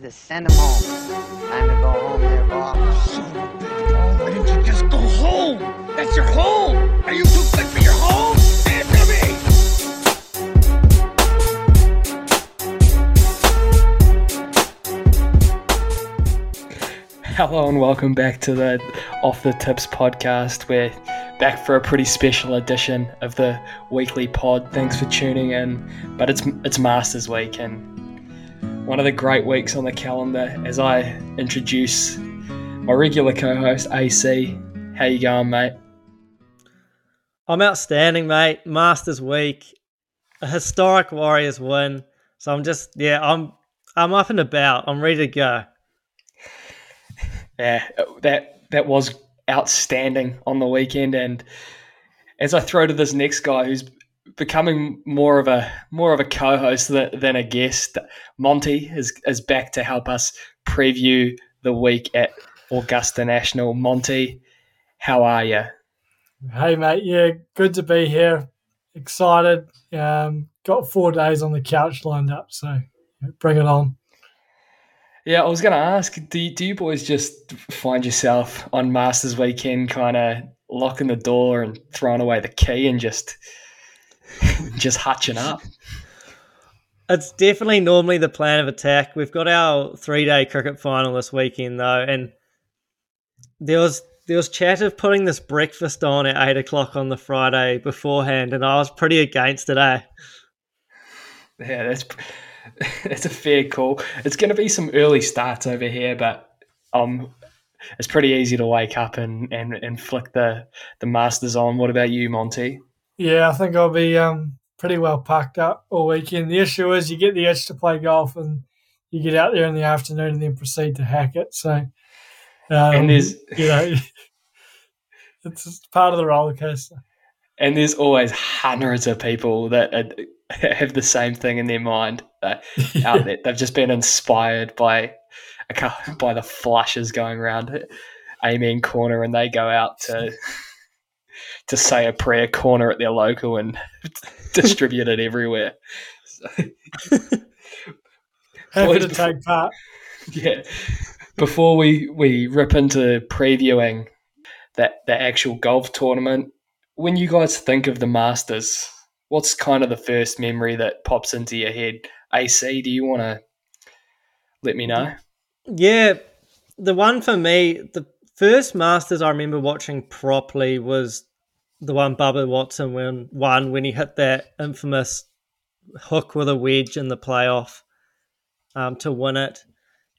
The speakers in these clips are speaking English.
Just send him home. Time to go home there, Bob. Why didn't you just go home? That's your home. Are you too good for your home? Answer me. Hello and welcome back to the Off the Tips podcast. We're back for a pretty special edition of the weekly pod. Thanks for tuning in. But it's it's Masters Week and one of the great weeks on the calendar as I introduce my regular co-host AC. How you going, mate? I'm outstanding, mate. Masters week, a historic Warriors win. So I'm just yeah, I'm I'm up and about. I'm ready to go. Yeah, that that was outstanding on the weekend. And as I throw to this next guy, who's becoming more of a more of a co-host than, a guest, Monty is is back to help us preview the week at Augusta National. Monty, how are you? Hey mate, yeah, good to be here. Excited. Um, got four days on the couch lined up, so bring it on. Yeah, I was going to ask, do you, do you boys just find yourself on Masters weekend kind of locking the door and throwing away the key and just just hutching up? It's definitely normally the plan of attack. We've got our three day cricket final this weekend though, and there was there was chat of putting this breakfast on at eight o'clock on the Friday beforehand, and I was pretty against it. Eh? Yeah, that's it's a fair call. It's going to be some early starts over here, but um, it's pretty easy to wake up and, and, and flick the, the Masters on. What about you, Monty? Yeah, I think I'll be um, pretty well packed up all weekend. The issue is you get the itch to play golf and you get out there in the afternoon and then proceed to hack it. So, um, and there's you know, it's part of the roller coaster. And there's always hundreds of people that are, have the same thing in their mind uh, out there. They've just been inspired by by the flushes going around Amen Corner, and they go out to to say a prayer corner at their local and distribute it everywhere. So, Happy to before- take part. yeah. Before we, we rip into previewing that the actual golf tournament, when you guys think of the Masters, what's kind of the first memory that pops into your head? AC, do you want to let me know? Yeah, the one for me, the first Masters I remember watching properly was the one Bubba Watson when won when he hit that infamous hook with a wedge in the playoff um, to win it.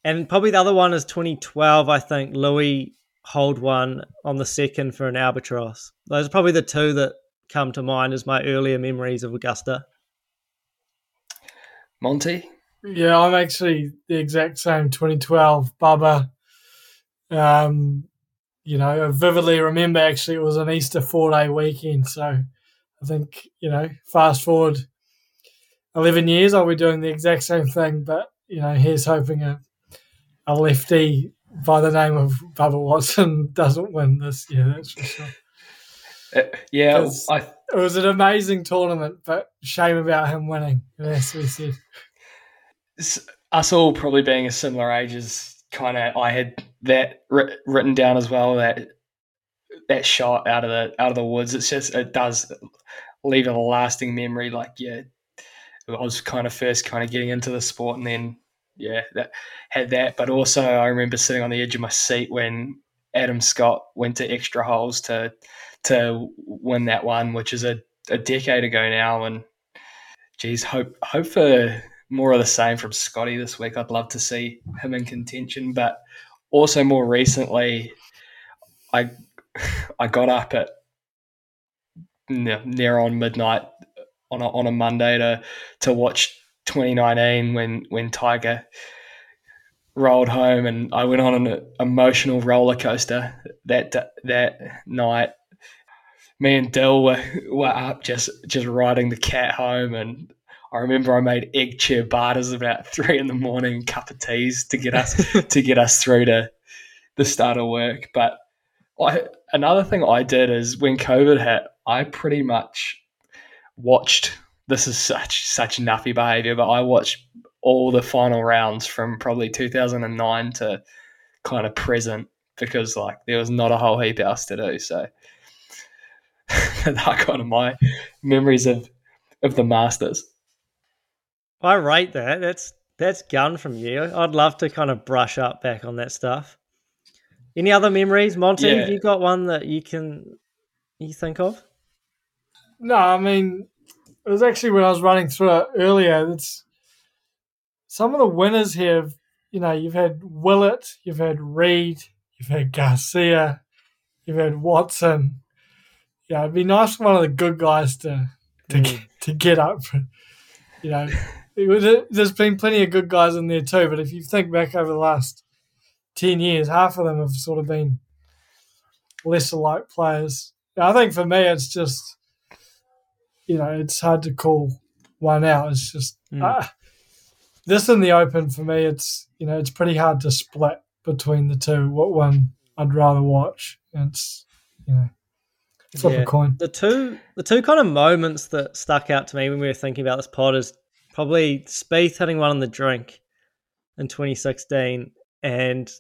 And probably the other one is 2012, I think. Louis hold one on the second for an albatross. Those are probably the two that come to mind as my earlier memories of Augusta. Monty? Yeah, I'm actually the exact same 2012 Bubba. Um, you know, I vividly remember actually it was an Easter four day weekend. So I think, you know, fast forward 11 years, I'll be doing the exact same thing. But, you know, here's hoping a, a lefty by the name of Bubba Watson doesn't win this year, that's for sure. Uh, yeah, I, It was an amazing tournament, but shame about him winning, it has to be said. us all probably being a similar age is kind of I had that writ- written down as well that that shot out of the out of the woods. It's just it does leave a lasting memory like yeah I was kind of first kind of getting into the sport and then yeah that had that. But also I remember sitting on the edge of my seat when Adam Scott went to extra holes to to win that one which is a, a decade ago now. And geez hope hope for more of the same from Scotty this week. I'd love to see him in contention, but also more recently, I I got up at near, on midnight on a, on a Monday to to watch 2019 when when Tiger rolled home, and I went on an emotional roller coaster that that night. Me and Dill were, were up just just riding the cat home and I remember I made egg ciabattas about three in the morning, cup of teas to get us to get us through to the start of work. But I, another thing I did is when COVID hit, I pretty much watched. This is such such nuffy behaviour, but I watched all the final rounds from probably 2009 to kind of present because like there was not a whole heap else to do. So that kind of my memories of of the Masters. I rate that. That's that's gun from you. I'd love to kind of brush up back on that stuff. Any other memories, Monty? Yeah. Have you got one that you can you think of? No, I mean, it was actually when I was running through it earlier. It's some of the winners here. Have, you know, you've had Willett, you've had Reed, you've had Garcia, you've had Watson. Yeah, it'd be nice for one of the good guys to to Mm. get, to get up. You know, there's been plenty of good guys in there too. But if you think back over the last ten years, half of them have sort of been lesser like players. I think for me, it's just you know, it's hard to call one out. It's just Mm. ah, this in the open for me. It's you know, it's pretty hard to split between the two. What one I'd rather watch? It's you know, flip Yeah. a coin. The two the two kind of moments that stuck out to me when we were thinking about this pod is probably Spieth hitting one on the drink in 2016 and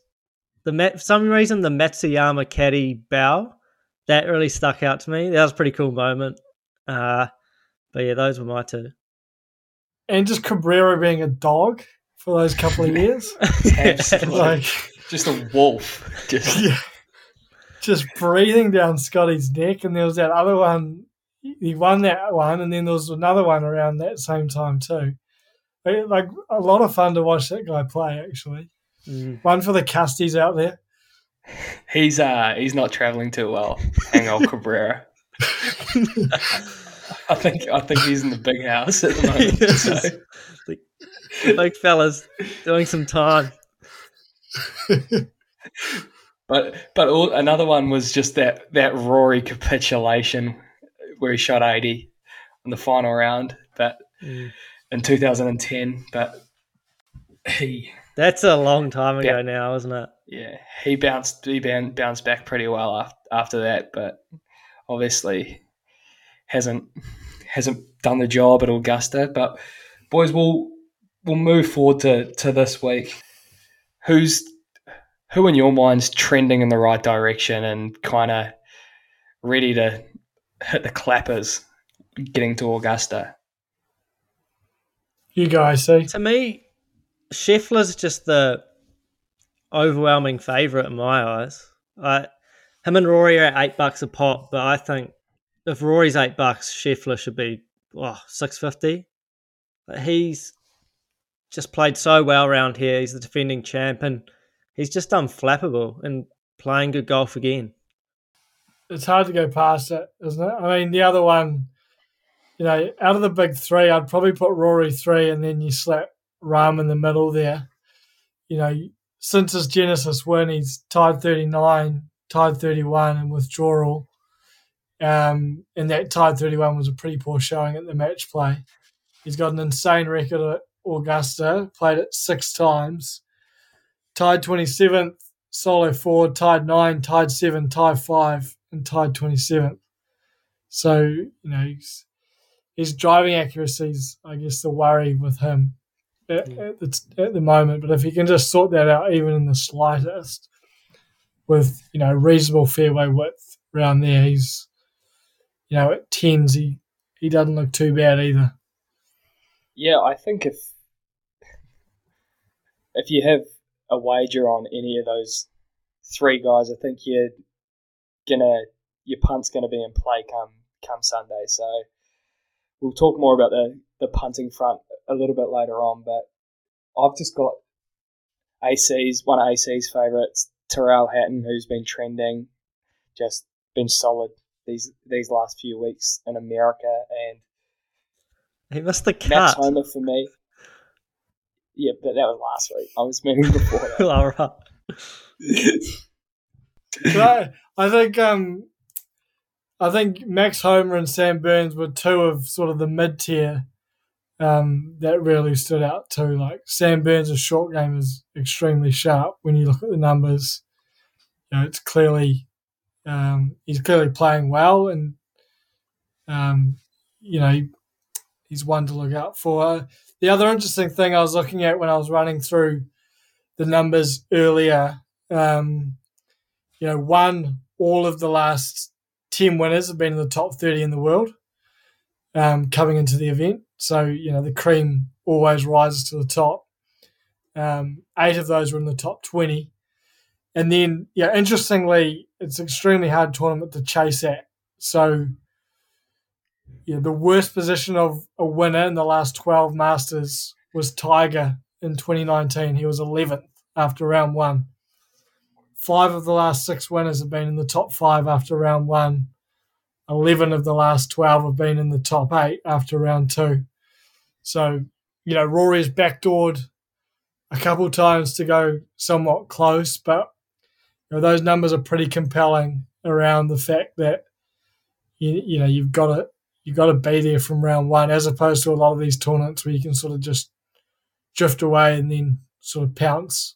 the Mat- for some reason the Matsuyama caddy bow that really stuck out to me. That was a pretty cool moment. Uh, but yeah, those were my two. And just Cabrera being a dog for those couple of years, like Just a wolf. Just yeah, just breathing down Scotty's neck. And there was that other one. He won that one, and then there was another one around that same time too. It- Like a lot of fun to watch that guy play. Actually, Mm. one for the Custies out there. he's uh he's not traveling too well. Angel Cabrera. I think I think he's in the big house at the moment. Yes. so. Like, big fellas doing some time. But but all, another one was just that that Rory capitulation where he shot eighty in the final round, but Mm. in 2010. But he That's a long time ago Yeah. now, isn't it? yeah he bounced he boun- bounced back pretty well after, after that, but obviously hasn't hasn't done the job at Augusta. But boys, we'll we'll move forward to to this week. Who's who in your mind's trending in the right direction and kind of ready to hit the clappers getting to Augusta? You guys see? To me, Scheffler's just the overwhelming favourite in my eyes. I, him and Rory are at eight bucks a pop, but I think if Rory's eight bucks, Scheffler should be oh, six fifty. He's just played so well around here. He's the defending champ, and he's just unflappable and playing good golf again. It's hard to go past it, isn't it? I mean, the other one, you know, out of the big three, I'd probably put Rory three, and then you slap Rahm in the middle there. You know, since his Genesis win, he's tied 39, tied 31 and withdrawal. Um, and that tied 31 was a pretty poor showing at the match play. He's got an insane record at Augusta, played it six times, tied 27th, solo four, tied nine, tied seven, tied five, and tied 27th. So, you know, he's, his driving accuracy is, I guess, the worry with him at, at, the, at the moment. But if he can just sort that out, even in the slightest, with, you know, reasonable fairway width around there, he's, you know, at tens, he, he doesn't look too bad either. Yeah, I think if if you have a wager on any of those three guys, I think you're gonna your punt's gonna be in play come come Sunday. So we'll talk more about the the punting front a little bit later on. But I've just got AC's one of AC's favourites, Tyrrell Hatton, who's been trending, just been solid these these last few weeks in America and He missed the Max cut. Homa for me. Yeah, but that was last week. I was meaning before that. All right. I, I think um, I think Max Homa and Sam Burns were two of sort of the mid tier um, that really stood out too. Like Sam Burns' short game is extremely sharp when you look at the numbers. You know, it's clearly um, he's clearly playing well, and um, you know he, he's one to look out for. the other interesting thing I was looking at when I was running through the numbers earlier, um, you know, one, all of the last 10 winners have been in the top 30 in the world um, coming into the event. So, you know, the cream always rises to the top. Um, eight of those were in the top 20. And then, yeah, interestingly, it's extremely hard tournament to chase at. So, yeah, the worst position of a winner in the last 12 Masters was Tiger in 2019. He was 11th after round one. Five of the last six winners have been in the top five after round one. 11 of the last 12 have been in the top eight after round two. So, you know, Rory's backdoored a couple times to go somewhat close, but you know, those numbers are pretty compelling around the fact that you, you know you've got to you've got to be there from round one, as opposed to a lot of these tournaments where you can sort of just drift away and then sort of pounce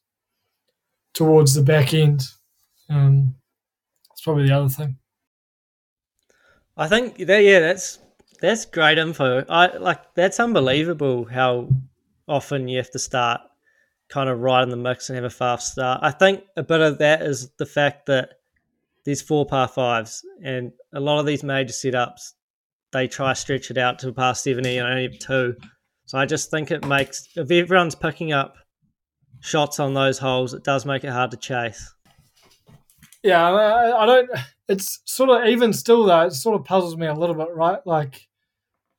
towards the back end. Um, that's probably the other thing. I think that yeah, that's that's great info. I like that's unbelievable how often you have to start kind of right in the mix and have a fast start. I think a bit of that is the fact that there's four par fives and a lot of these major setups they try stretch it out to par 70 and only have two. So I just think it makes if everyone's picking up shots on those holes, it does make it hard to chase. Yeah, I, don't. It's sort of even still though. It sort of puzzles me a little bit, right? Like,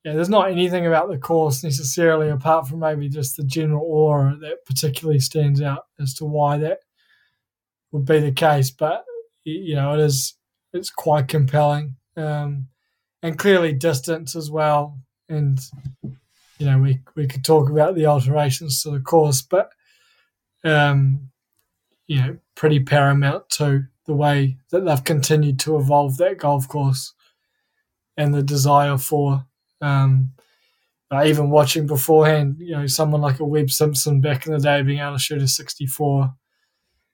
yeah, there's not anything about the course necessarily apart from maybe just the general aura that particularly stands out as to why that would be the case. But you know, it is it's quite compelling, um, and clearly distance as well. And you know, we we could talk about the alterations to the course, but um, you know, pretty paramount to the way that they've continued to evolve that golf course and the desire for um, uh, even watching beforehand, you know, someone like a Webb Simpson back in the day being able to shoot a 64,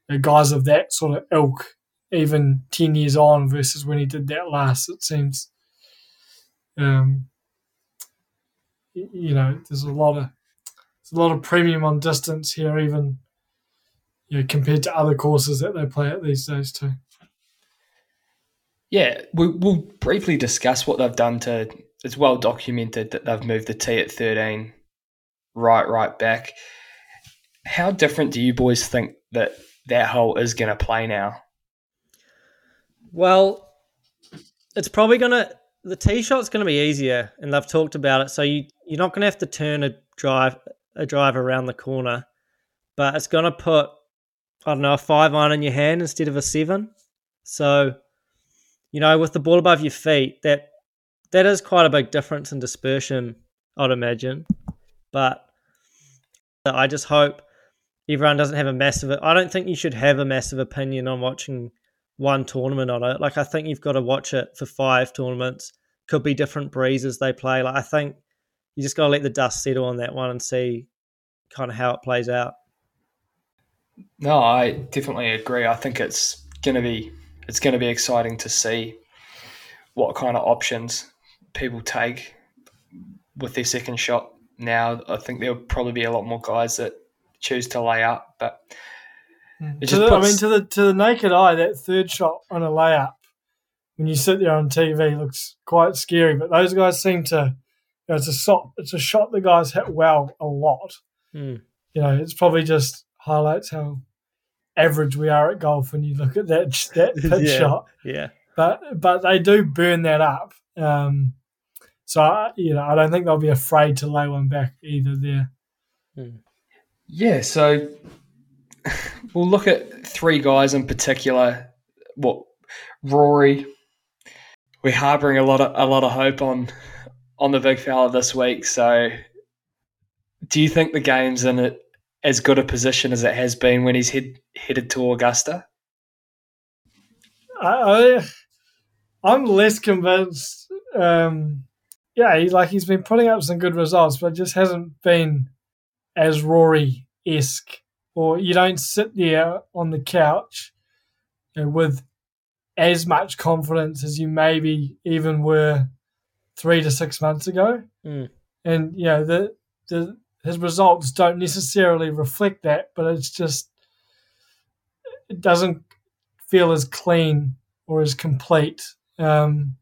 you know, guys of that sort of ilk, even 10 years on versus when he did that last, it seems, um, you know, there's a lot of, there's a lot of premium on distance here, even you know, compared to other courses that they play at these days too. Yeah, we, will briefly discuss what they've done to. It's well documented that they've moved the tee at thirteen, right, right back. How different do you boys think that that hole is going to play now? Well, it's probably going to the tee shot's going to be easier, and they've talked about it. So you you're not going to have to turn a drive a drive around the corner, but it's going to put I don't know, a five iron in your hand instead of a seven. So, you know, with the ball above your feet, that that is quite a big difference in dispersion, I'd imagine. But I just hope everyone doesn't have a massive. I don't think you should have a massive opinion on watching one tournament on it. Like I think you've got to watch it for five tournaments. Could be different breezes they play. Like I think you just got to let the dust settle on that one and see kind of how it plays out. No, I definitely agree. I think it's gonna be it's gonna be exciting to see what kind of options people take with their second shot. Now, I think there'll probably be a lot more guys that choose to lay up, but it just the, puts... I mean, to the to the naked eye, that third shot on a layup when you sit there on TV looks quite scary. But those guys seem to, you know, it's a shot. It's a shot the guys hit well a lot. Mm. You know, it's probably just highlights how average we are at golf when you look at that that pitch yeah, shot. Yeah, but but they do burn that up. Um, so I, you know, I don't think they'll be afraid to lay one back either. There. Hmm. Yeah. So we'll look at three guys in particular. What Rory? We're harboring a lot of a lot of hope on on the big fella this week. So, do you think the game's in it as good a position as it has been when he's head, headed to Augusta? I, I am less convinced. Um, yeah, he, like he's been putting up some good results, but just hasn't been as Rory esque. Or you don't sit there on the couch you know, with as much confidence as you maybe even were three to six months ago. Mm. And you know the the his results don't necessarily reflect that, but it's just it doesn't feel as clean or as complete. Um,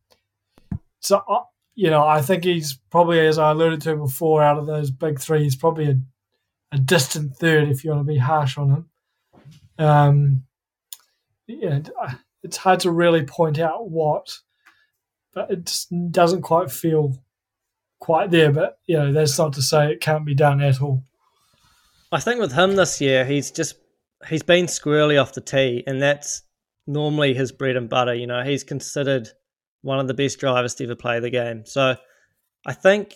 so uh, you know, I think he's probably, as I alluded to before, out of those big three, he's probably a, a distant third if you want to be harsh on him. Um, yeah, it's hard to really point out what, but it just doesn't quite feel quite there. But you know, that's not to say it can't be done at all. I think with him this year, he's just he's been squirrely off the tee, and that's normally his bread and butter. You know, he's considered one of the best drivers to ever play the game. So I think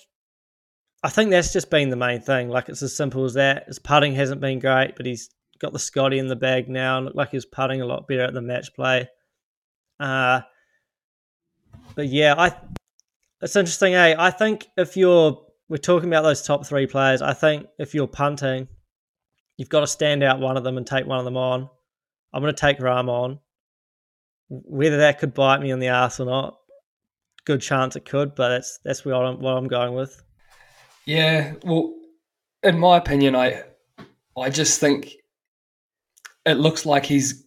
I think that's just been the main thing. Like it's as simple as that. His putting hasn't been great, but he's got the Scotty in the bag now and looked like he's putting a lot better at the match play. Uh but yeah, I it's interesting, eh? I think if you're we're talking about those top three players, I think if you're punting, you've got to stand out one of them and take one of them on. I'm gonna take Rahm on. Whether that could bite me on the ass or not, good chance it could, but that's that's what I'm, what I'm going with. Yeah, well, in my opinion, I I just think it looks like he's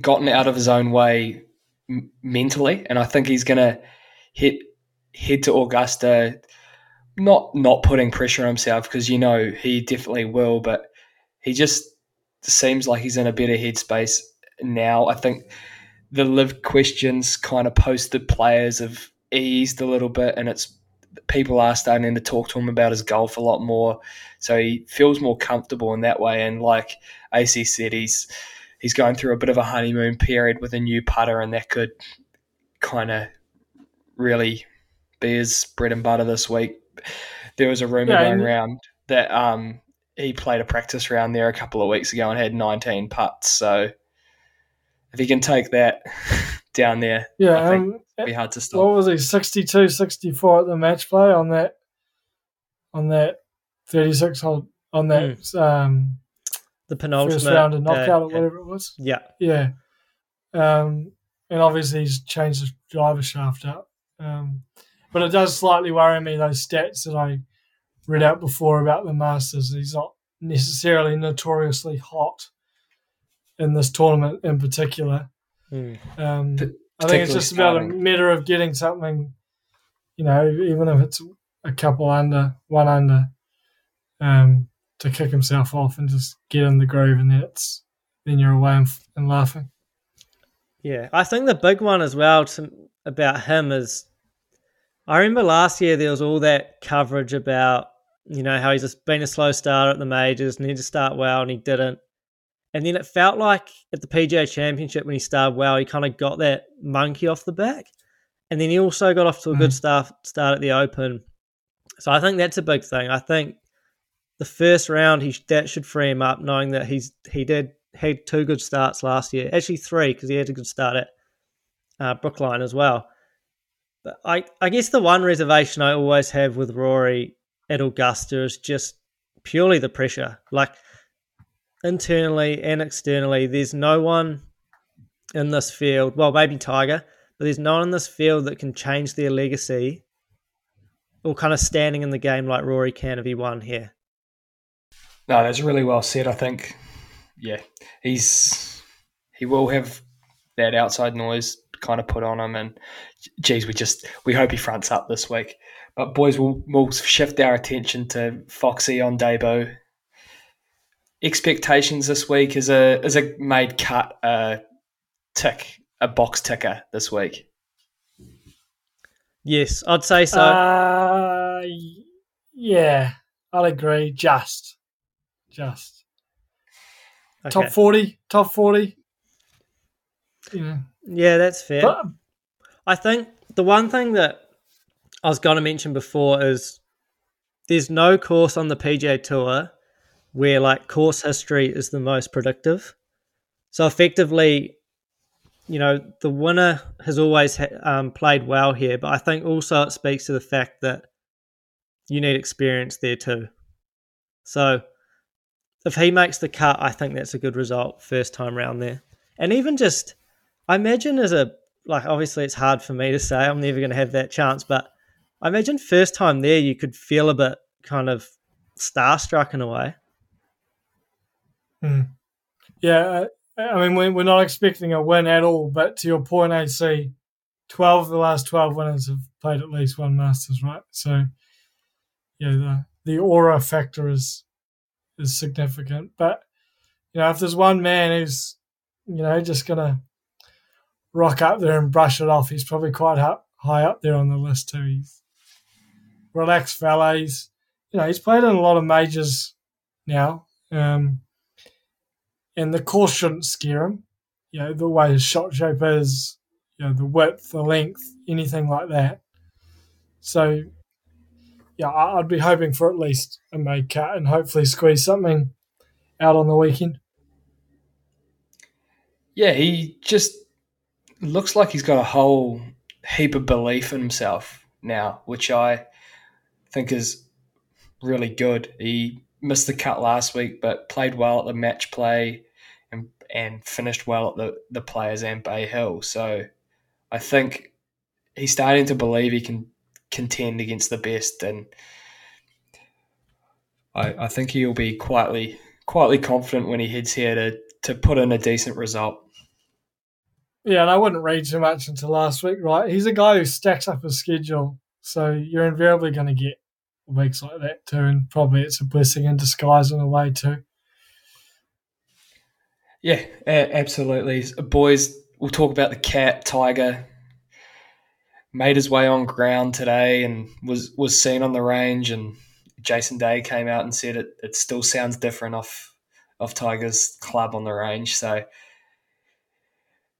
gotten out of his own way m- mentally, and I think he's gonna hit head to Augusta, not not putting pressure on himself because you know he definitely will, but he just seems like he's in a better headspace now. I think the LIV questions kind of posted players have eased a little bit, and it's people are starting to talk to him about his golf a lot more. So he feels more comfortable in that way. And like AC said, he's he's going through a bit of a honeymoon period with a new putter, and that could kind of really be his bread and butter this week. There was a rumor yeah, going around that um, he played a practice round there a couple of weeks ago and had 19 putts. So if he can take that down there, yeah, I think um, be hard to stop. What was he 62, 64 at the match play on that on that 36 hole on that mm. um, the penultimate first round of knockout uh, or whatever it was. Yeah, yeah, um, and obviously he's changed the driver shaft up. Um, but it does slightly worry me those stats that I read out before about the Masters. He's not necessarily notoriously hot in this tournament in particular. Mm. Um, I think it's just about a matter of getting something, you know, even if it's a couple under, one under, um, to kick himself off and just get in the groove, and then it's then you're away and, and laughing. Yeah, I think the big one as well to, about him is, I remember last year there was all that coverage about you know how he's just been a slow starter at the majors, and he to start well, and he didn't. And then it felt like at the PGA Championship when he started well, he kind of got that monkey off the back. And then he also got off to a mm. good start, start at the Open. So I think that's a big thing. I think the first round he that should free him up, knowing that he's he did had two good starts last year, actually three because he had a good start at uh, Brookline as well. But I I guess the one reservation I always have with Rory at Augusta is just purely the pressure. Like internally and externally, there's no one in this field. Well, maybe Tiger, but there's no one in this field that can change their legacy or kind of standing in the game like Rory can if he won here. No, that's really well said. I think, yeah, he's he will have that outside noise kind of put on him, and geez, we just we hope he fronts up this week. But boys, we'll, we'll shift our attention to Foxy on debut expectations this week is a is a made cut a tick a box ticker this week. Yes, I'd say so. Uh, yeah, I'll agree. Just, just okay. top forty, top forty. Yeah, yeah, that's fair. But, I think the one thing that I was going to mention before is there's no course on the PGA Tour where like course history is the most predictive. So effectively, you know, the winner has always um, played well here, but I think also it speaks to the fact that you need experience there too. So if he makes the cut, I think that's a good result first time round there. And even just, I imagine as a, like, obviously it's hard for me to say, I'm never going to have that chance, but I imagine first time there, you could feel a bit kind of starstruck in a way. Hmm. Yeah, I mean, we- we're not expecting a win at all, but to your point, AC, 12 of the last 12 winners have played at least one Masters, right? So, yeah, the, the aura factor is is significant. But, you know, if there's one man who's, you know, just to rock up there and brush it off, he's probably quite high up there on the list, too. He's relaxed. He's, you know, he's played in a lot of majors now. Um, and the course shouldn't scare him. You know, the way his shot shape is, you know, the width, the length, anything like that. So, yeah, I'd be hoping for at least a made cut and hopefully squeeze something out on the weekend. Yeah, he just looks like he's got a whole heap of belief in himself now, which I think is really good. He missed the cut last week, but played well at the match play and and finished well at the, the players and Bay Hill. So I think he's starting to believe he can contend against the best and I, I think he'll be quietly quietly confident when he heads here to, to put in a decent result. Yeah, and I wouldn't read too much into last week, right? He's a guy who stacks up his schedule. So you're invariably going to get weeks like that too. And probably it's a blessing in disguise in a way too. Yeah, absolutely. Boys, we'll talk about the cat Tiger. Made his way on ground today and was was seen on the range. And Jason Day came out and said it, it still sounds different off off Tiger's club on the range. So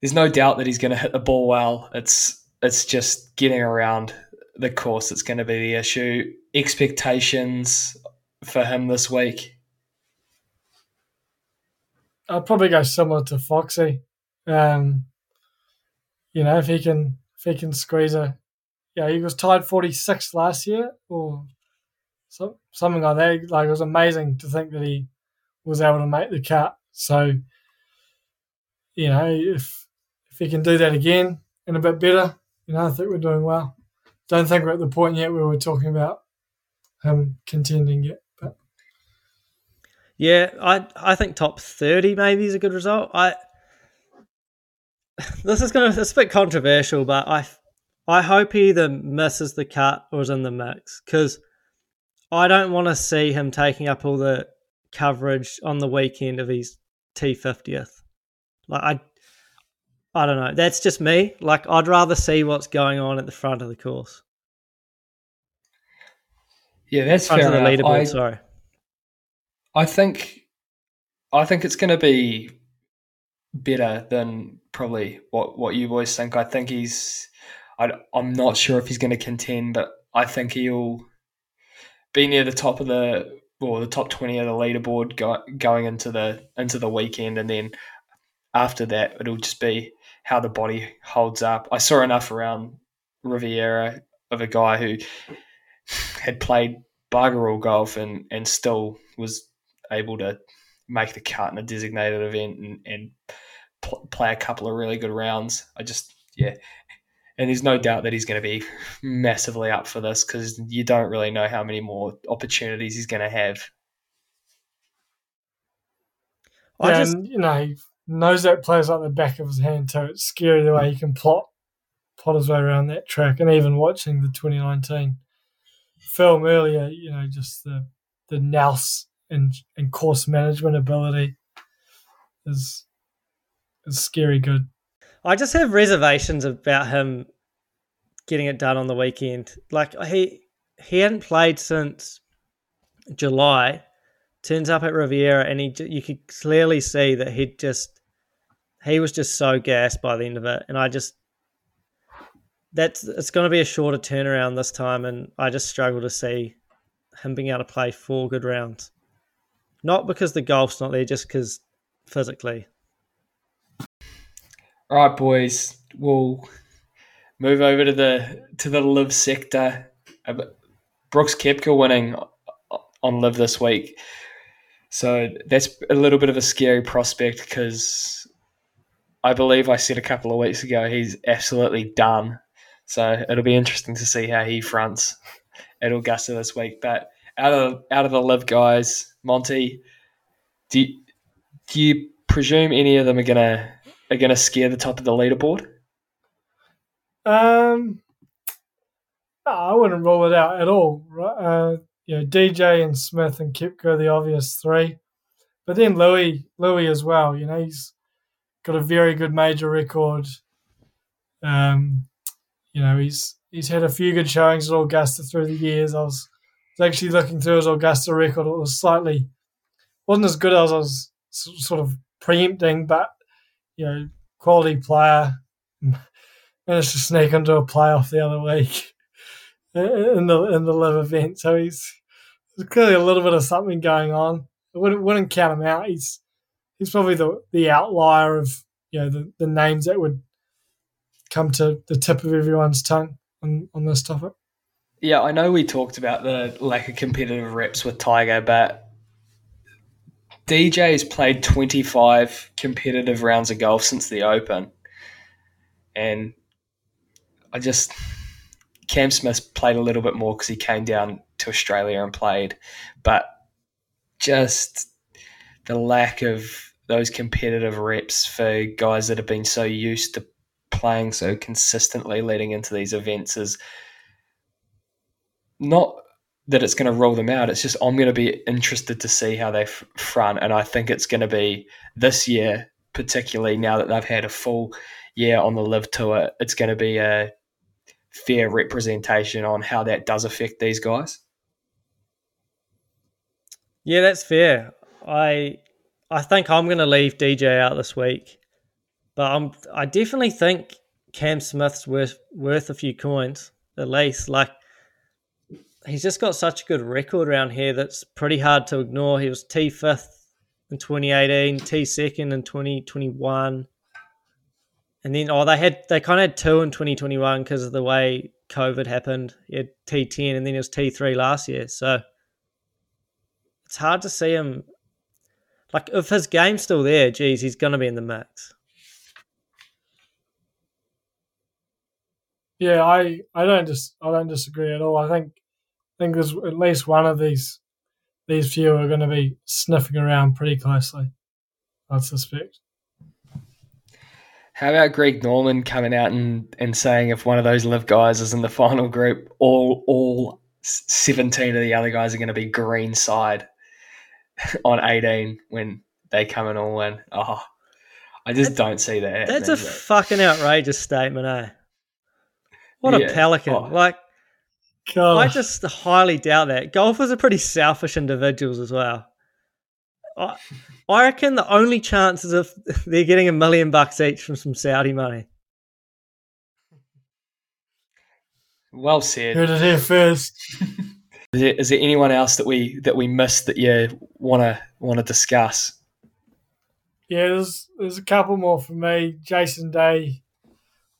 there's no doubt that he's going to hit the ball well. It's it's just getting around the course that's going to be the issue. Expectations for him this week. I'll probably go similar to Foxy. Um, you know, if he can if he can squeeze a yeah, he was tied forty six last year or so, something like that. Like it was amazing to think that he was able to make the cut. So, you know, if if he can do that again and a bit better, you know, I think we're doing well. Don't think we're at the point yet where we're talking about him contending yet. But Yeah, I I think top thirty maybe is a good result. I this is gonna it's a bit controversial, but I I hope he either misses the cut or is in the mix because I don't want to see him taking up all the coverage on the weekend of his T fiftieth. Like I I don't know. That's just me. Like I'd rather see what's going on at the front of the course, Yeah, that's front fair of the enough. leaderboard. I- sorry. I think I think it's going to be better than probably what what you boys think. I think he's. I, I'm not sure if he's going to contend, but I think he'll be near the top of the or the top twenty of the leaderboard go, going into the into the weekend, and then after that it'll just be how the body holds up. I saw enough around Riviera of a guy who had played bugger all golf and and still was able to make the cut in a designated event and, and pl- play a couple of really good rounds. I just, yeah. And there's no doubt that he's going to be massively up for this because you don't really know how many more opportunities he's going to have. I yeah, just and, you know, he knows that plays like the back of his hand too. It's scary the way he can plot plot his way around that track, and even watching the 2019 film earlier, you know, just the the nous and and course management ability is is scary good. I just have reservations about him getting it done on the weekend. Like he he hadn't played since July. Turns up at Riviera, and he you could clearly see that he'd just he was just so gassed by the end of it. And I just that's it's going to be a shorter turnaround this time, and I just struggle to see him being able to play four good rounds. Not because the golf's not there, just because physically. All right, boys, we'll move over to the to the LIV sector. Uh, Brooks Koepka winning on LIV this week, so that's a little bit of a scary prospect because I believe I said a couple of weeks ago he's absolutely done. So it'll be interesting to see how he fronts at Augusta this week. But out of out of the LIV guys, Monty, do you, do you presume any of them are gonna are gonna scare the top of the leaderboard? Um, I wouldn't rule it out at all. Uh, you know, DJ and Smith and Koepka are the obvious three, but then Louis, Louis as well. You know, he's got a very good major record. Um, you know, he's he's had a few good showings at Augusta through the years. I was, actually looking through his Augusta record. It was slightly wasn't as good as I was sort of preempting, but you know, quality player. Managed to sneak into a playoff the other week in the in the LIV event. So he's there's clearly a little bit of something going on. I wouldn't wouldn't count him out. He's he's probably the the outlier of you know the, the names that would come to the tip of everyone's tongue on, on this topic. Yeah, I know we talked about the lack of competitive reps with Tiger, but DJ has played 25 competitive rounds of golf since the Open. And I just, Cam Smith played a little bit more because he came down to Australia and played, but just the lack of those competitive reps for guys that have been so used to playing so consistently leading into these events is not that it's going to rule them out. It's just I'm going to be interested to see how they front, and I think it's going to be this year, particularly now that they've had a full year on the LIV tour. It's going to be a fair representation on how that does affect these guys. Yeah, that's fair. I I think I'm going to leave DJ out this week, but I'm I definitely think Cam Smith's worth worth a few coins at least. Like he's just got such a good record around here that's pretty hard to ignore. He was T fifth in 2018, T second in 2021, and then oh they had they kind of had two in 2021 because of the way COVID happened. He had T10 and then he was T3 last year, so it's hard to see him. Like if his game's still there, geez, he's gonna be in the mix. Yeah, I, I don't dis, I don't disagree at all. I think I think there's at least one of these these few are going to be sniffing around pretty closely. I'd suspect. How about Greg Norman coming out and, and saying if one of those LIV guys is in the final group, all all 17 of the other guys are going to be green side on 18 when they come and all win. Oh, I just don't see that. That's a happening, fucking outrageous statement, eh? What Yeah. a pelican! Oh. Like God, I just highly doubt that. Golfers are pretty selfish individuals as well. I, I reckon the only chances of they're getting a million bucks each from some Saudi money. well said. heard it here first. Is there, is there anyone else that we that we missed that you want to want to discuss? Yeah, there's there's a couple more for me. Jason Day,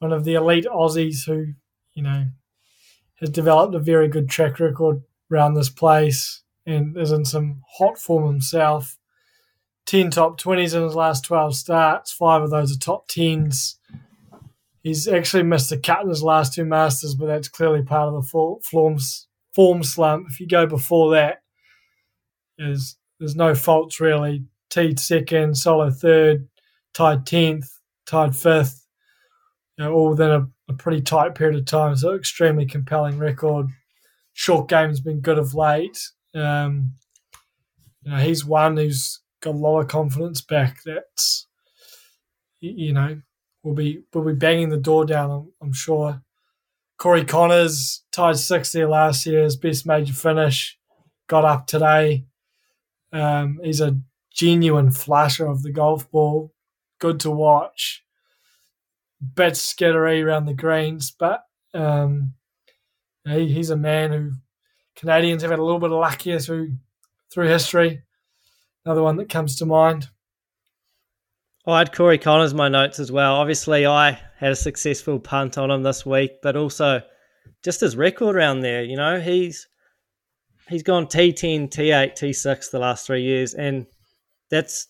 one of the elite Aussies who, you know, has developed a very good track record around this place and is in some hot form himself. Ten top twenties in his last twelve starts. Five of those are top tens. He's actually missed a cut in his last two Masters, but that's clearly part of the for- forms form slump. If you go before that, there's there's no faults really. Teed second, solo third, tied tenth, tied fifth. You know, all within a, a pretty tight period of time. So extremely compelling record. Short game's been good of late. Um, you know, he's one who's got a lot of confidence back. That's you know will be will be banging the door down. I'm, I'm sure. Corey Conners tied sixth there last year's best major finish. Got up today. Um, he's a genuine flasher of the golf ball. Good to watch. Bit scattery around the greens, but um, he, he's a man who Canadians have had a little bit of luck here through through history. Another one that comes to mind. I had Corey Conners my notes as well. Obviously, I had a successful punt on him this week, but also just his record around there. You know, he's he's gone T10, T8, T6 the last three years, and that's,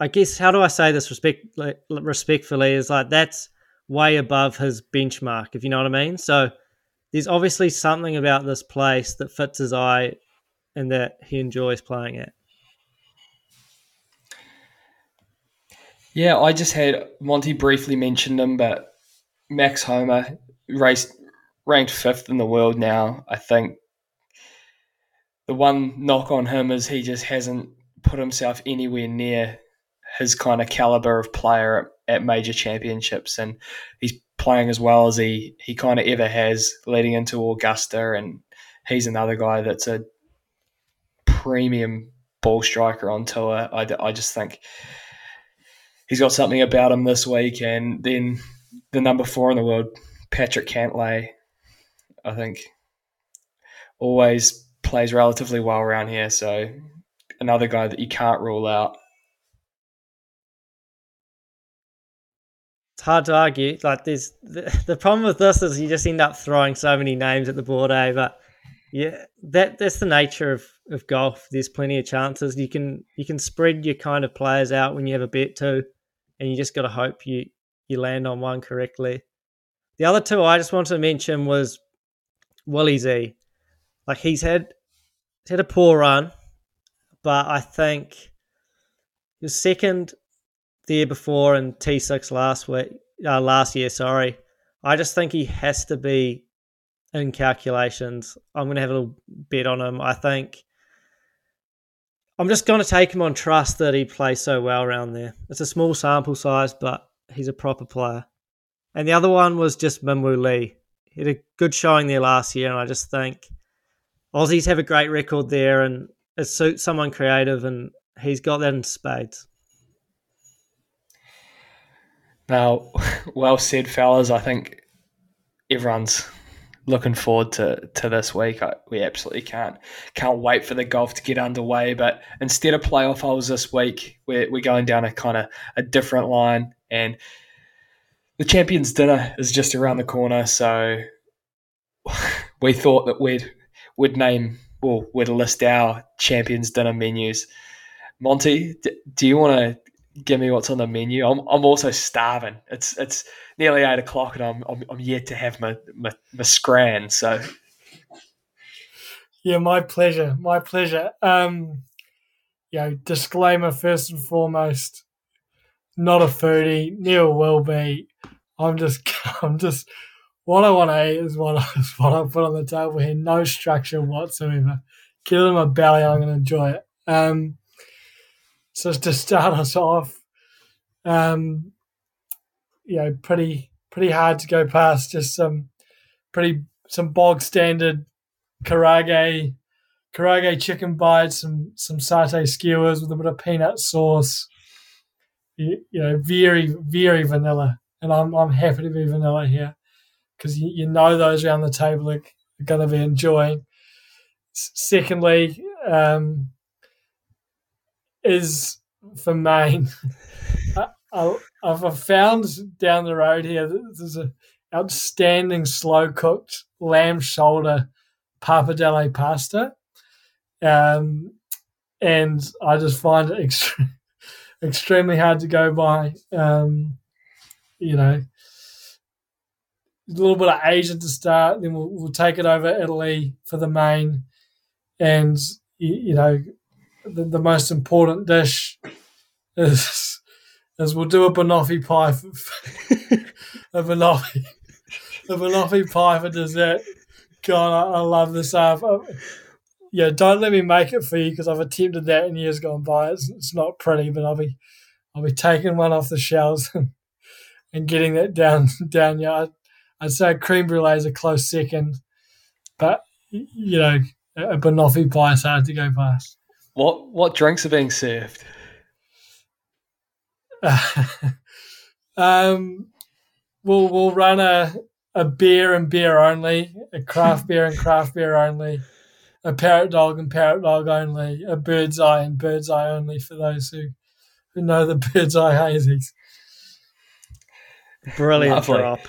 I guess, how do I say this respect like, respectfully? Is like that's way above his benchmark, if you know what I mean. So there's obviously something about this place that fits his eye and that he enjoys playing at. Yeah, I just had Monty briefly mentioned him, but Max Homa raced ranked fifth in the world now. I think the one knock on him is he just hasn't put himself anywhere near his kind of caliber of player at, at major championships, and he's playing as well as he he kind of ever has leading into Augusta, and he's another guy that's a premium ball striker on tour. I, I just think he's got something about him this week. And then the number four in the world, Patrick Cantlay, I think always plays relatively well around here. So another guy that you can't rule out. It's hard to argue. Like there's the, the problem with this is you just end up throwing so many names at the board, eh? But yeah, that that's the nature of, of golf. There's plenty of chances. You can you can spread your kind of players out when you have a bet too and you just got to hope you you land on one correctly. The other two I just wanted to mention was Willie Z. Like he's had he's had a poor run, but I think he was second the year before and T six last week uh, last year. Sorry, I just think he has to be in calculations. I'm going to have a little bet on him. I think I'm just going to take him on trust that he plays so well around there. It's a small sample size, but he's a proper player. And the other one was just Minwoo Lee. He had a good showing there last year, and I just think Aussies have a great record there, and it suits someone creative, and he's got that in spades. Now, well said, fellas. I think everyone's looking forward to, to this week. I, we absolutely can't can't wait for the golf to get underway. But instead of playoff holes this week, we're, we're going down a kind of a different line, and the champions dinner is just around the corner. So we thought that we'd we'd name well we'd list our champions dinner menus. Monty, do you want to give me what's on the menu. I'm, I'm also starving. It's it's nearly eight o'clock and I'm I'm, I'm yet to have my, my my scran. So yeah, my pleasure, my pleasure. Um, you know, disclaimer first and foremost, not a foodie, never will be. I'm just I'm just what I want to eat is what I, is what I put on the table here. No structure whatsoever. Get it in my belly. I'm going to enjoy it. Um, so to start us off, um, you know, pretty pretty hard to go past. Just some pretty some bog standard karaage karaage chicken bites, some some satay skewers with a bit of peanut sauce. You, you know, very very vanilla, and I'm I'm happy to be vanilla here because you, you know those around the table are, are going to be enjoying. Secondly, um, is for main. I, have found down the road here there's an outstanding slow cooked lamb shoulder pappardelle pasta. Um, and I just find it extremely hard to go by. Um, you know, a little bit of Asian to start, then we'll, we'll take it over Italy for the main. And, you, you know, the, the most important dish is is we'll do a banoffee pie, for, a banoffee, a banoffee pie for dessert. God, I, I love this. Uh, yeah, don't let me make it for you because I've attempted that in years gone by. It's, it's not pretty, but I'll be I'll be taking one off the shelves and, and getting that down down. Yeah, I'd, I'd say cream brulee is a close second, but you know, a banoffee pie is hard to go past. What what drinks are being served? um, we'll we'll run a a beer and beer only, a craft beer and craft beer only, a parrot dog and parrot dog only, a bird's eye and bird's eye only for those who who know the bird's eye hazies. Brilliant Lovely. drop.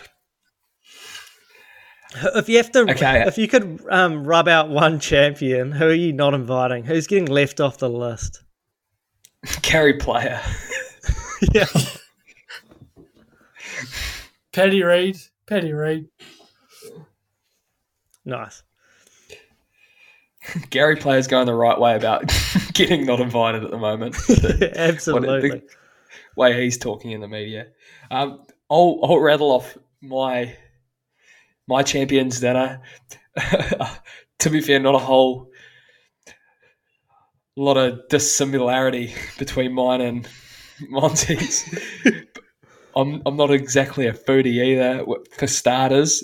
If you have to, okay. if you could um, rub out one champion, who are you not inviting? Who's getting left off the list? Gary Player. yeah. Paddy Reed. Paddy Reed. Nice. Gary Player's going the right way about getting not invited at the moment. Absolutely. the way he's talking in the media. Um, I'll, I'll rattle off my my champions dinner. to be fair, not a whole lot of dissimilarity between mine and Monty's. I'm I'm not exactly a foodie either. For starters,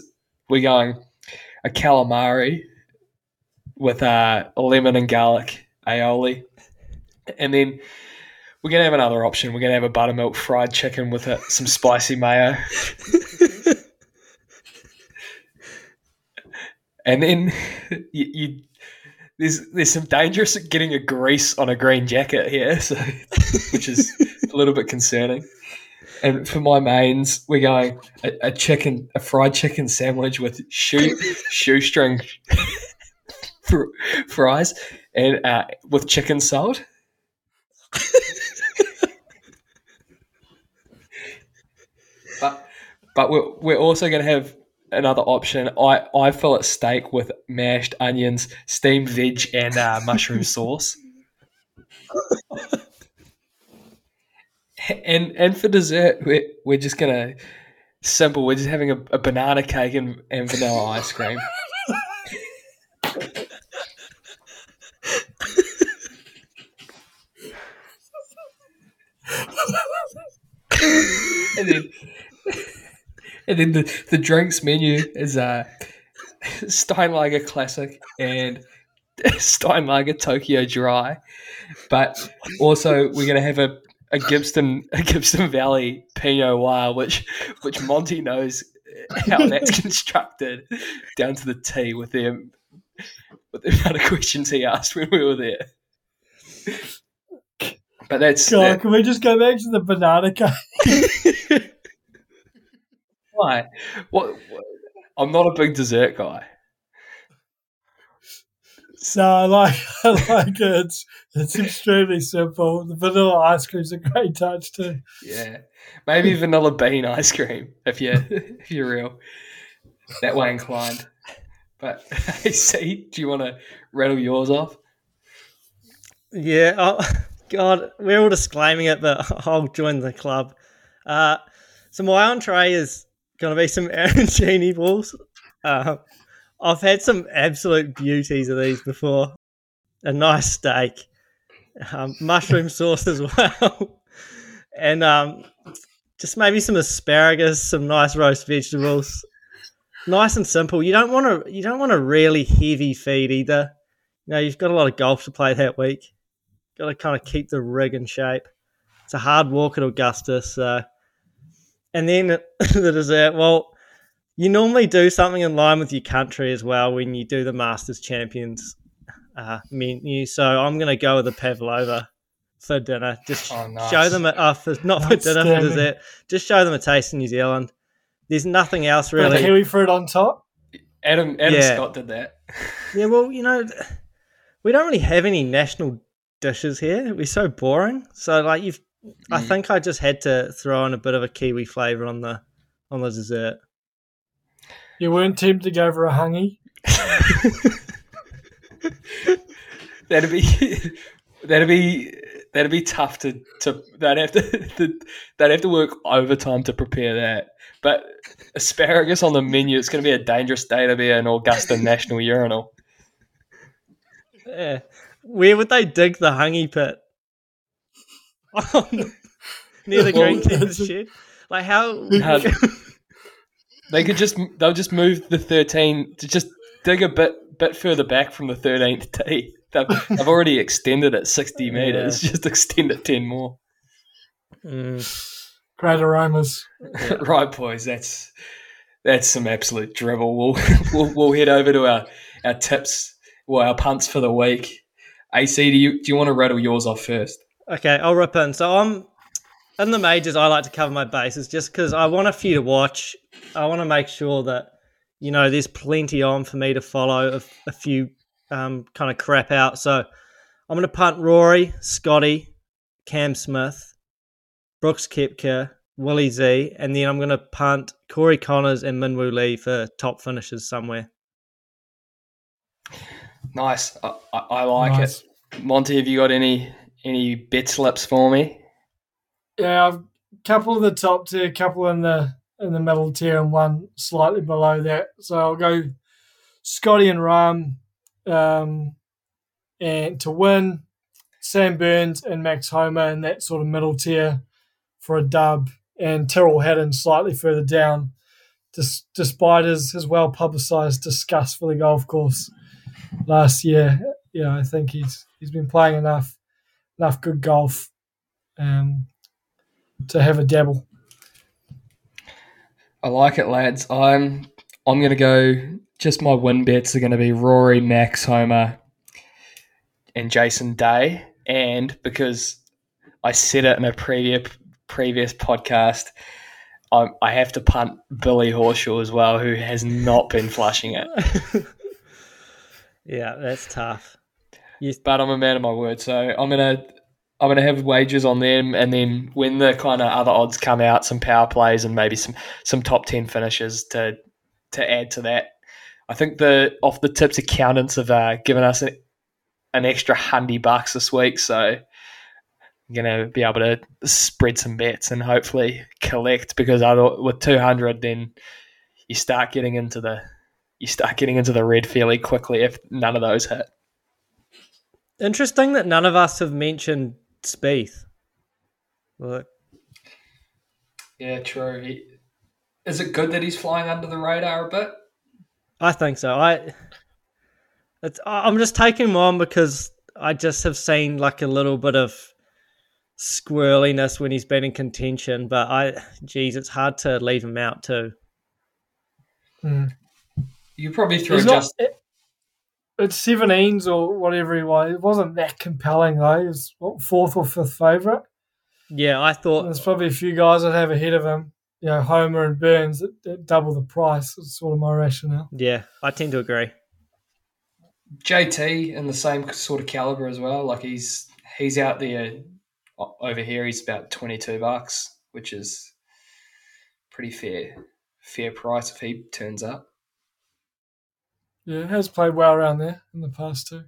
we're going a calamari with uh, lemon and garlic aioli, and then we're gonna have another option. We're gonna have a buttermilk fried chicken with a, some spicy mayo, and then you, you there's there's some dangerous getting a grease on a green jacket here, so which is a little bit concerning. And for my mains, we're going a, a chicken, a fried chicken sandwich with shoe shoestring fr- fries and uh, with chicken salt. but but we're, we're also going to have another option. I, I fillet steak with mashed onions, steamed veg, and uh, mushroom sauce. and and for dessert, we're, we're just gonna simple. We're just having a, a banana cake and, and vanilla ice cream. and then and then the, the drinks menu is uh, Steinlager Classic and Steinlager Tokyo Dry. But also, we're going to have a, a Gibbston a Gibbston Valley Pinot Noir, which which Monty knows how that's constructed down to the T with the with the amount of questions he asked when we were there. But that's God, that, can we just go back to the banana cake? Why. What, what? I'm not a big dessert guy. So I like I like it. It's, it's extremely simple. The vanilla ice cream's a great touch too. Yeah, maybe vanilla bean ice cream if you if you're real that way inclined. But hey, see, do you want to rattle yours off? Yeah, oh, God, we're all disclaiming it, but I'll join the club. Uh, so my entree is to be some arancini balls. Uh, I've had some absolute beauties of these before. A nice steak, um, mushroom sauce as well, and um, just maybe some asparagus, some nice roast vegetables. Nice and simple. You don't want to. You don't want a really heavy feed either. You know, you've got a lot of golf to play that week. Got to kind of keep the rig in shape. It's a hard walk at Augusta, so. And then the dessert. Well, you normally do something in line with your country as well when you do the Masters Champions uh, menu. So I'm going to go with the pavlova for dinner. Just Oh, nice. show them, a, uh, for, not for dinner, for dessert. Just show them a taste in New Zealand. There's nothing else With really. kiwi fruit on top. Adam Adam Yeah. Scott did that. Yeah, well, you know, we don't really have any national dishes here. We're so boring. So, like, you've, I Mm. think I just had to throw in a bit of a kiwi flavour on the on the dessert. You weren't tempted to go for a hangi. That'd be that'd be that'd be tough to to they'd have to, to they'd have to work overtime to prepare that. But asparagus on the menu, it's going to be a dangerous day to be an Augusta National Urinal. Yeah. Where would they dig the hangi pit? Near the Well, green keeper shed. Like how? How- They could just they'll just move the thirteen to just dig a bit bit further back from the thirteenth tee. They've, they've already extended it sixty meters. Just extend it ten more. Mm, Great aromas. right, boys. That's that's some absolute dribble. We'll we'll, we'll head over to our, our tips, well, our punts for the week. AC, do you do you want to rattle yours off first? Okay, I'll rip in. So I'm in the majors. I like to cover my bases just because I want a few to watch. I want to make sure that you know there's plenty on for me to follow. A, a few um, kind of crap out. So I'm going to punt Rory, Scotty, Cam Smith, Brooks Koepka, Willie Z, and then I'm going to punt Corey Conners and Minwoo Lee for top finishes somewhere. Nice. I, I, I like Nice. it. Monty, have you got any any bet slips for me? Yeah, a couple in the top tier, couple in the in the middle tier, and one slightly below that. So I'll go Scotty and Rahm, um, and to win, Sam Burns and Max Homa in that sort of middle tier for a dub, and Tyrrell Hatton slightly further down, dis- despite his, his well publicised disgust for the golf course last year. Yeah, I think he's he's been playing enough enough good golf. Um, to have a dabble. I like it, lads. I'm I'm gonna go. Just my win bets are gonna be Rory, Max, Homa, and Jason Day. And because I said it in a previous previous podcast, I, I have to punt Billy Horschel as well, who has not been flushing it. yeah, that's tough. But I'm a man of my word, so I'm gonna I'm gonna have wagers on them, and then when the kind of other odds come out, some power plays and maybe some some top ten finishes to to add to that. I think the off the tips accountants have uh, given us an, an extra hundred bucks this week, so I'm gonna be able to spread some bets and hopefully collect because I thought with two hundred, then you start getting into the you start getting into the red fairly quickly if none of those hit. Interesting that none of us have mentioned Spieth. Look, Yeah, true. He, is it good that he's flying under the radar a bit? I think so. I, it's, I'm just taking him on because I just have seen like a little bit of squirreliness when he's been in contention. But I, geez, it's hard to leave him out too. Hmm. You probably threw He's not, just it, it's seventeens or whatever he was. It wasn't that compelling though. He was what, fourth or fifth favourite. Yeah, I thought There's probably a few guys that have ahead of him. You know, Homa and Burns at, at double the price. It's sort of my rationale. Yeah, I tend to agree. JT in the same sort of caliber as well. Like he's he's out there over here. He's about twenty two bucks, which is pretty fair fair price if he turns up. Yeah, it has played well around there in the past too.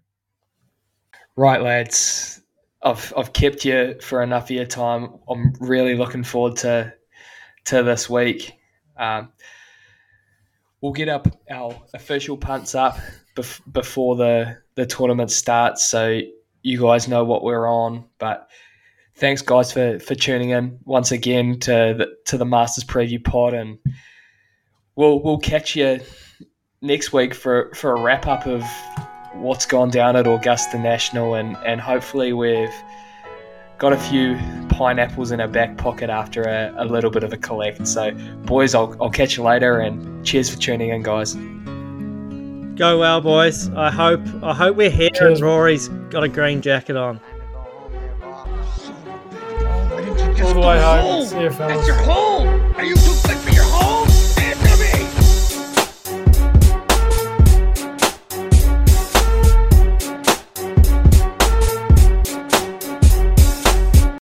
Right, lads. I've I've kept you for enough of your time. I'm really looking forward to to this week. Um, we'll get up our official punts up bef- before the the tournament starts, so you guys know what we're on. But thanks, guys, for for tuning in once again to the to the Masters preview pod, and we'll we'll catch you next week for for a wrap up of what's gone down at Augusta National, and and hopefully we've got a few pineapples in our back pocket after a, a little bit of a collect. So, boys, I'll, I'll catch you later, and cheers for tuning in, guys. Go well, boys. I hope I hope we're here Cheers. and Rory's got a green jacket on. Time to go home there, Bob. Oh, why didn't you just All the way home. home? See you, fellas. That's your home. Are you too good for your